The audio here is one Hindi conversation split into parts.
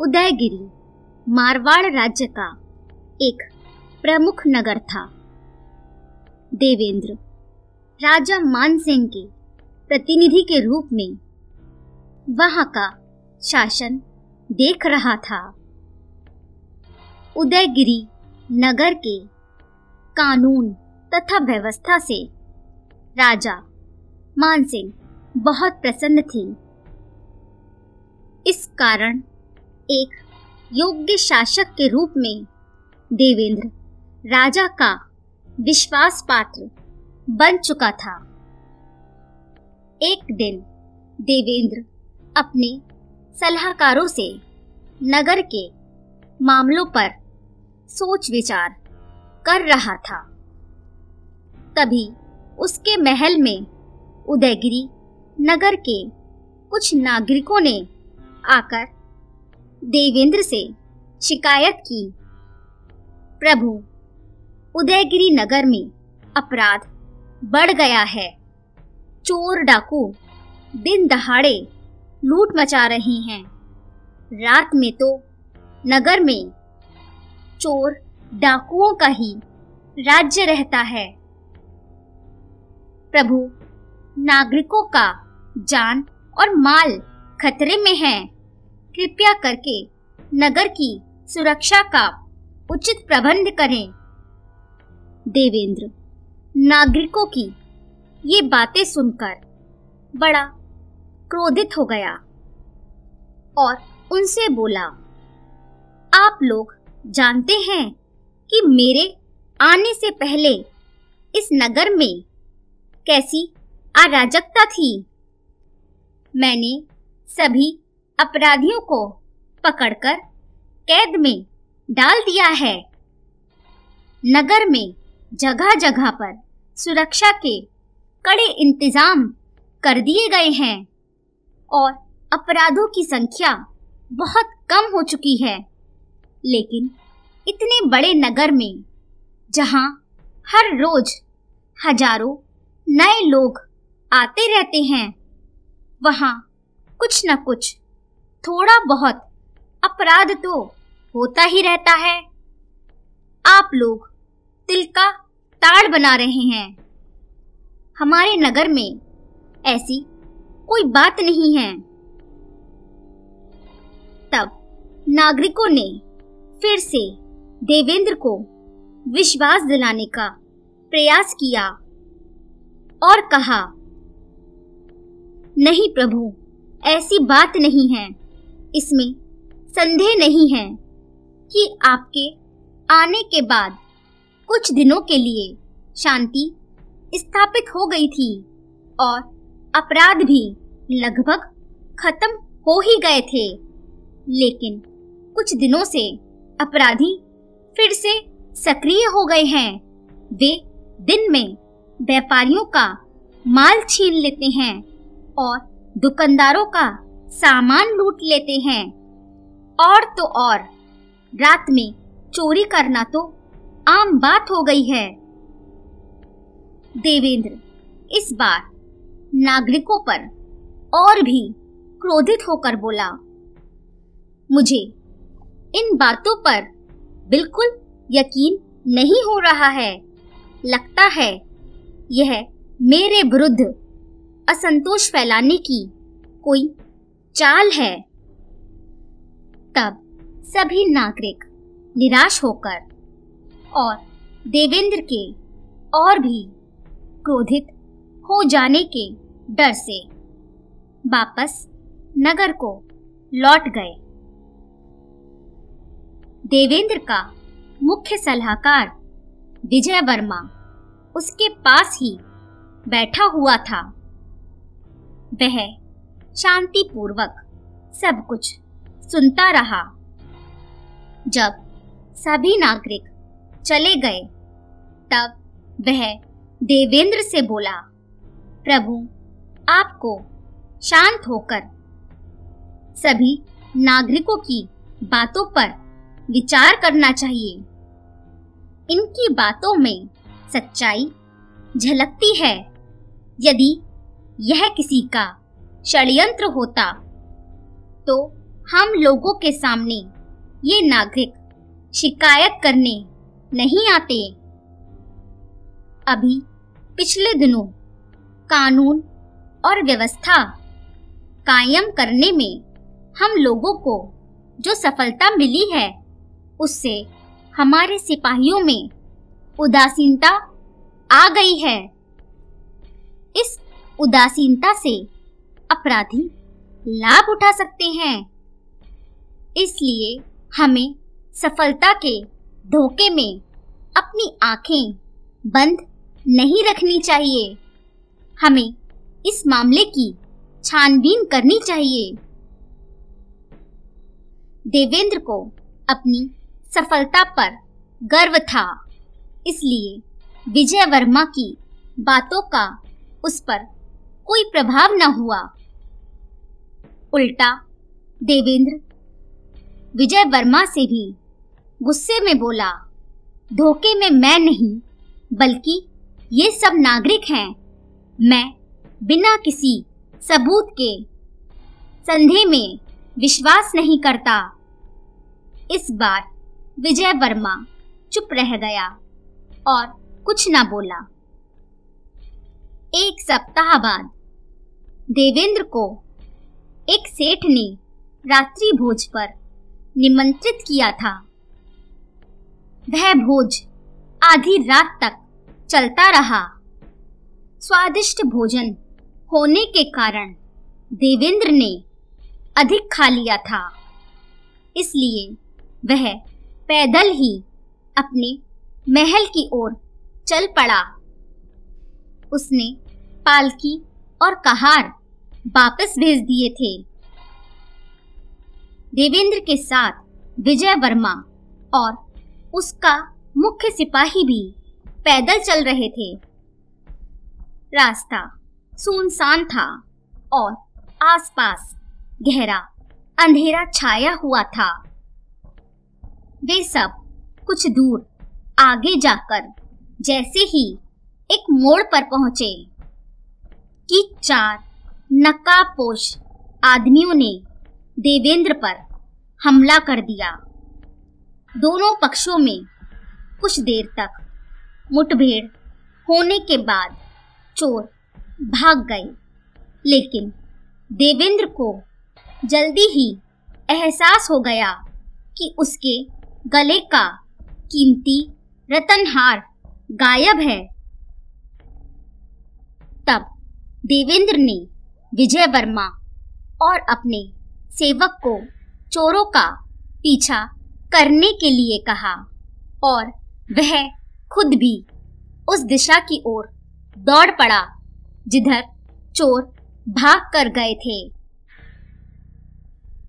उदयगिरी, मारवाड़ राज्य का एक प्रमुख नगर था। देवेंद्र, राजा मानसिंह के प्रतिनिधि के रूप में वहाँ का शासन देख रहा था। उदयगिरी नगर के कानून तथा व्यवस्था से राजा मानसिंह बहुत प्रसन्न थे। इस कारण एक योग्य शासक के रूप में देवेंद्र, राजा का विश्वास पात्र बन चुका था। एक दिन देवेंद्र अपने सलाहकारों से नगर के मामलों पर सोच विचार कर रहा था। तभी उसके महल में उदयगिरी नगर के कुछ नागरिकों ने आकर देवेंद्र से शिकायत की। प्रभु, उदयगिरी नगर में अपराध बढ़ गया है। चोर डाकू दिन दहाड़े लूट मचा रहे हैं। रात में तो नगर में चोर डाकुओं का ही राज्य रहता है। प्रभु, नागरिकों का जान और माल खतरे में है। कृपया करके नगर की सुरक्षा का उचित प्रबंध करें। देवेंद्र, नागरिकों की ये बातें सुनकर बड़ा क्रोधित हो गया और उनसे बोला, आप लोग जानते हैं कि मेरे आने से पहले इस नगर में कैसी अराजकता थी? मैंने सभी अपराधियों को पकड़कर कैद में डाल दिया है। नगर में जगह जगह पर सुरक्षा के कड़े इंतज़ाम कर दिए गए हैं और अपराधों की संख्या बहुत कम हो चुकी है। लेकिन इतने बड़े नगर में, जहाँ हर रोज हज़ारों नए लोग आते रहते हैं, वहाँ कुछ न कुछ थोड़ा बहुत अपराध तो होता ही रहता है। आप लोग तिल का ताड़ बना रहे हैं। हमारे नगर में ऐसी कोई बात नहीं है। तब नागरिकों ने फिर से देवेंद्र को विश्वास दिलाने का प्रयास किया और कहा, नहीं प्रभु, ऐसी बात नहीं है। इसमें संदेह नहीं है कि आपके आने के बाद कुछ दिनों के लिए शांति स्थापित हो गई थी और अपराध भी लगभग खत्म हो ही गए थे। लेकिन कुछ दिनों से अपराधी फिर से सक्रिय हो गए हैं। वे दिन में व्यापारियों का माल छीन लेते हैं और दुकानदारों का सामान लूट लेते हैं। और तो और। रात में चोरी करना तो आम बात हो गई है। देवेंद्र इस बार नागरिकों पर और भी क्रोधित होकर बोला, मुझे इन बातों पर बिल्कुल यकीन नहीं हो रहा है। लगता है यह मेरे विरुद्ध असंतोष फैलाने की कोई चाल है। तब सभी नागरिक निराश होकर और देवेंद्र के और भी क्रोधित हो जाने के डर से वापस नगर को लौट गए। देवेंद्र का मुख्य सलाहकार विजय वर्मा उसके पास ही बैठा हुआ था। वह शांतिपूर्वक सब कुछ सुनता रहा। जब सभी नागरिक चले गए, तब वह देवेंद्र से बोला, प्रभु, आपको शांत होकर सभी नागरिकों की बातों पर विचार करना चाहिए। इनकी बातों में सच्चाई झलकती है। यदि यह किसी का षड्यंत्र होता। तो हम लोगों के सामने ये नागरिक शिकायत करने नहीं आते। अभी पिछले दिनों कानून और व्यवस्था कायम करने में हम लोगों को जो सफलता मिली है, उससे हमारे सिपाहियों में उदासीनता आ गई है। इस उदासीनता से अपराधी लाभ उठा सकते हैं। इसलिए हमें सफलता के धोखे में अपनी आँखें बंद नहीं रखनी चाहिए। हमें इस मामले की छानबीन करनी चाहिए। देवेंद्र को अपनी सफलता पर गर्व था, इसलिए विजय वर्मा की बातों का उस पर कोई प्रभाव न हुआ। उल्टा, देवेंद्र। विजय वर्मा से भी गुस्से में बोला, धोखे में मैं नहीं, बल्कि ये सब नागरिक हैं। मैं बिना किसी सबूत के संधे में विश्वास नहीं करता। इस बार विजय वर्मा चुप रह गया और कुछ ना बोला। एक सप्ताह बाद देवेंद्र को एक सेठ ने रात्रि भोज पर निमंत्रित किया था। वह भोज आधी रात तक चलता रहा। स्वादिष्ट भोजन होने के कारण देवेंद्र ने अधिक खा लिया था। इसलिए वह पैदल ही अपने महल की ओर चल पड़ा। उसने पालकी और कहार वापस भेज दिए थे। देवेंद्र के साथ विजय वर्मा और उसका मुख्य सिपाही भी पैदल चल रहे थे। रास्ता सुनसान था और आसपास गहरा अंधेरा छाया हुआ था। वे सब कुछ दूर आगे जाकर जैसे ही एक मोड़ पर पहुँचे कि चार नकाबपोश आदमियों ने देवेंद्र पर हमला कर दिया। दोनों पक्षों में कुछ देर तक मुठभेड़ होने के बाद चोर भाग गए। लेकिन देवेंद्र को जल्दी ही एहसास हो गया कि उसके गले का कीमती रतनहार गायब है। तब देवेंद्र ने विजय वर्मा और अपने सेवक को चोरों का पीछा करने के लिए कहा और वह खुद भी उस दिशा की ओर दौड़ पड़ा, जिधर चोर भाग कर गए थे।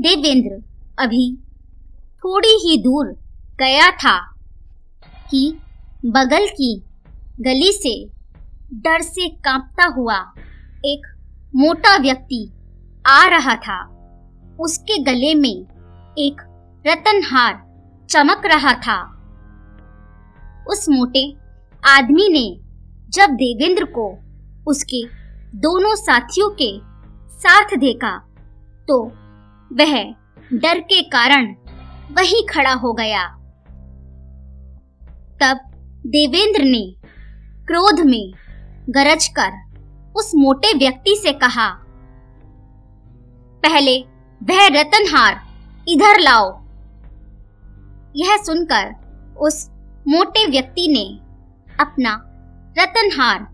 देवेंद्र अभी थोड़ी ही दूर गया था कि बगल की गली से डर से कांपता हुआ एक मोटा व्यक्ति आ रहा था। उसके गले में एक रतनहार चमक रहा था। उस मोटे आदमी ने जब देवेंद्र को उसके दोनों साथियों के साथ देखा तो वह डर के कारण वहीं खड़ा हो गया। तब देवेंद्र ने क्रोध में गरज कर उस मोटे व्यक्ति से कहा, पहले वह रतनहार इधर लाओ। यह सुनकर उस मोटे व्यक्ति ने अपना रतनहार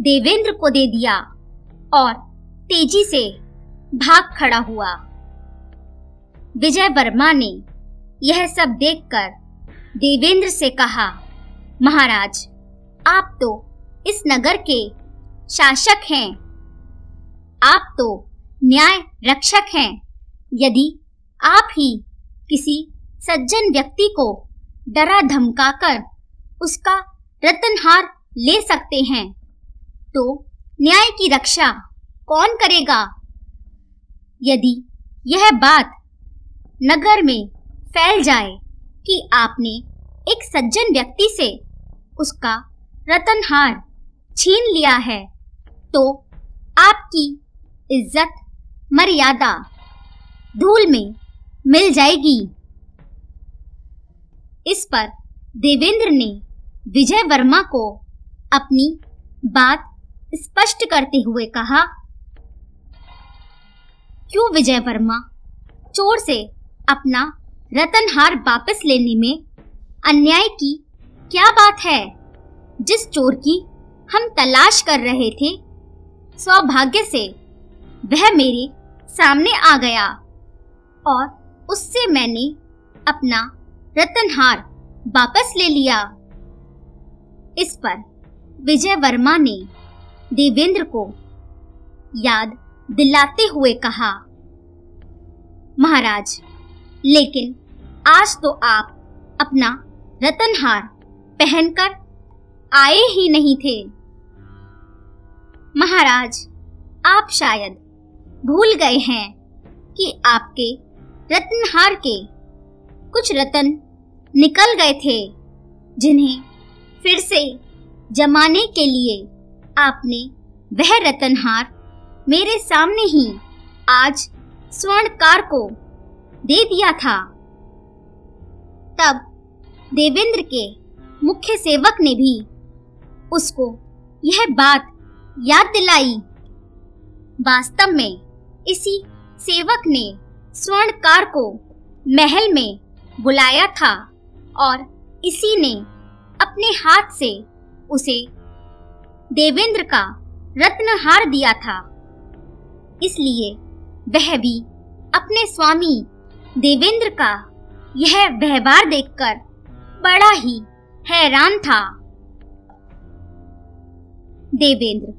देवेंद्र को दे दिया और तेज़ी से भाग खड़ा हुआ। विजय वर्मा ने यह सब देखकर देवेंद्र से कहा, महाराज, आप तो इस नगर के शासक हैं। आप तो न्याय रक्षक हैं। यदि आप ही किसी सज्जन व्यक्ति को डरा धमकाकर उसका रतनहार ले सकते हैं तो न्याय की रक्षा कौन करेगा? यदि यह बात नगर में फैल जाए कि आपने एक सज्जन व्यक्ति से उसका रतनहार छीन लिया है तो आपकी इज़्ज़त, मर्यादा धूल में मिल जाएगी। इस पर देवेंद्र ने विजय वर्मा को अपनी बात स्पष्ट करते हुए कहा, क्यों विजय वर्मा चोर से अपना रतनहार वापस लेने में अन्याय की क्या बात है? जिस चोर की हम तलाश कर रहे थे सौभाग्य से वह मेरे सामने आ गया और उससे मैंने अपना रतनहार वापस ले लिया। इस पर विजय वर्मा ने देवेंद्र को याद दिलाते हुए कहा, महाराज, लेकिन आज तो आप अपना रतनहार पहनकर आए ही नहीं थे। महाराज, आप शायद भूल गए हैं कि आपके रत्नहार के कुछ रतन निकल गए थे, जिन्हें फिर से जमाने के लिए आपने वह रतनहार मेरे सामने ही आज स्वर्णकार को दे दिया था। तब देवेंद्र के मुख्य सेवक ने भी उसको यह बात याद दिलाई। वास्तव में इसी सेवक ने स्वर्णकार को महल में बुलाया था और इसी ने अपने हाथ से उसे देवेंद्र का रत्नहार दिया था। इसलिए वह भी अपने स्वामी देवेंद्र का यह व्यवहार देखकर बड़ा ही हैरान था। देवेंद्र।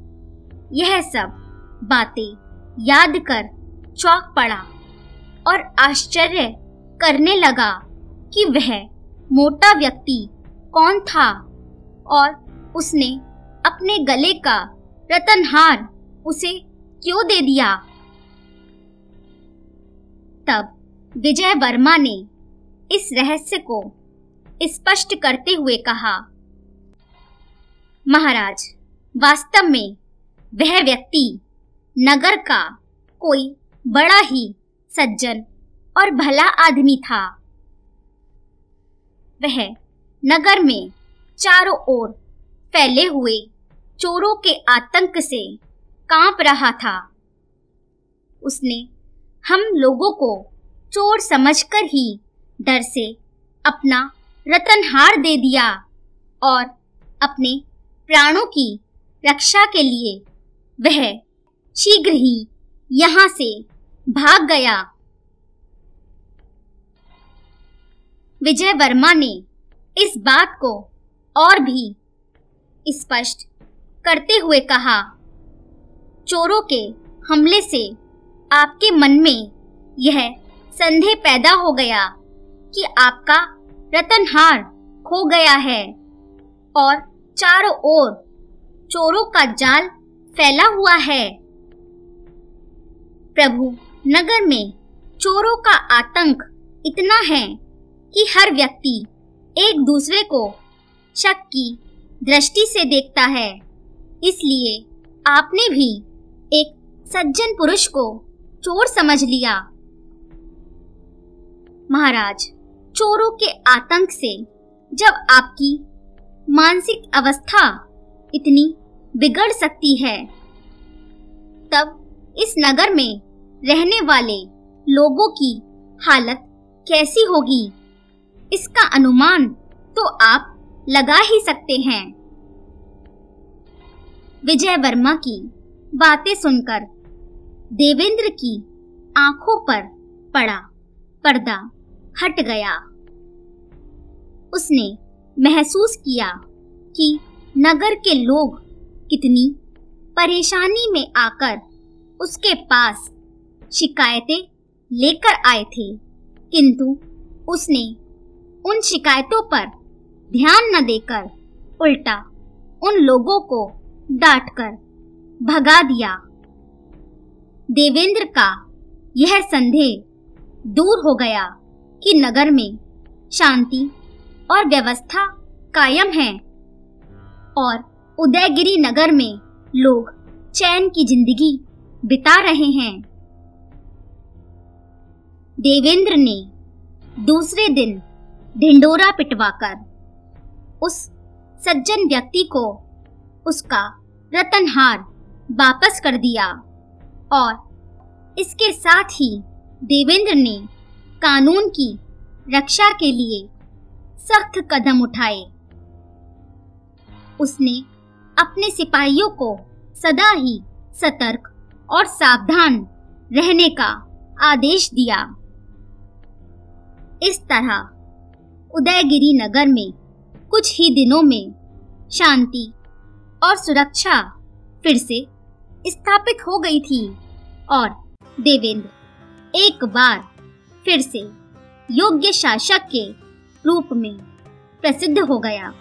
यह सब बातें याद कर चौक पड़ा और आश्चर्य करने लगा कि वह मोटा व्यक्ति कौन था और उसने अपने गले का रतनहार उसे क्यों दे दिया? तब विजय वर्मा ने इस रहस्य को स्पष्ट करते हुए कहा, महाराज वास्तव में वह व्यक्ति नगर का कोई बड़ा ही सज्जन और भला आदमी था। वह नगर में चारों ओर फैले हुए चोरों के आतंक से काँप रहा था। उसने हम लोगों को चोर समझकर ही डर से अपना रतनहार दे दिया और अपने प्राणों की रक्षा के लिए। वह शीघ्र ही यहाँ से भाग गया। विजय वर्मा ने इस बात को और भी स्पष्ट करते हुए कहा, चोरों के हमले से आपके मन में यह संदेह पैदा हो गया कि आपका रतनहार खो गया है और चारों ओर चोरों का जाल फैला हुआ है। प्रभु, नगर में चोरों का आतंक इतना है कि हर व्यक्ति एक दूसरे को शक की दृष्टि से देखता है। इसलिए आपने भी एक सज्जन पुरुष को चोर समझ लिया। महाराज, चोरों के आतंक से जब आपकी मानसिक अवस्था इतनी बिगड़ सकती है। तब इस नगर में रहने वाले लोगों की हालत कैसी होगी? इसका अनुमान तो आप लगा ही सकते हैं। विजय वर्मा की बातें सुनकर देवेंद्र की आँखों पर पड़ा पर्दा हट गया। उसने महसूस किया कि नगर के लोग कितनी परेशानी में आकर उसके पास शिकायतें लेकर आए थे। किंतु उसने उन शिकायतों पर ध्यान न देकर उल्टा उन लोगों को डांटकर भगा दिया। देवेंद्र का यह संदेह दूर हो गया कि नगर में शांति और व्यवस्था कायम है और उदयगिरी नगर में लोग चैन की ज़िंदगी बिता रहे हैं। देवेंद्र ने दूसरे दिन ढिंडोरा पिटवाकर उस सज्जन व्यक्ति को उसका रतनहार वापस कर दिया और इसके साथ ही देवेंद्र ने कानून की रक्षा के लिए सख्त कदम उठाए। उसने अपने सिपाहियों को सदा ही सतर्क और सावधान रहने का आदेश दिया। इस तरह उदयगिरी नगर में कुछ ही दिनों में शांति और सुरक्षा फिर से स्थापित हो गई थी और देवेंद्र एक बार फिर से योग्य शासक के रूप में प्रसिद्ध हो गया।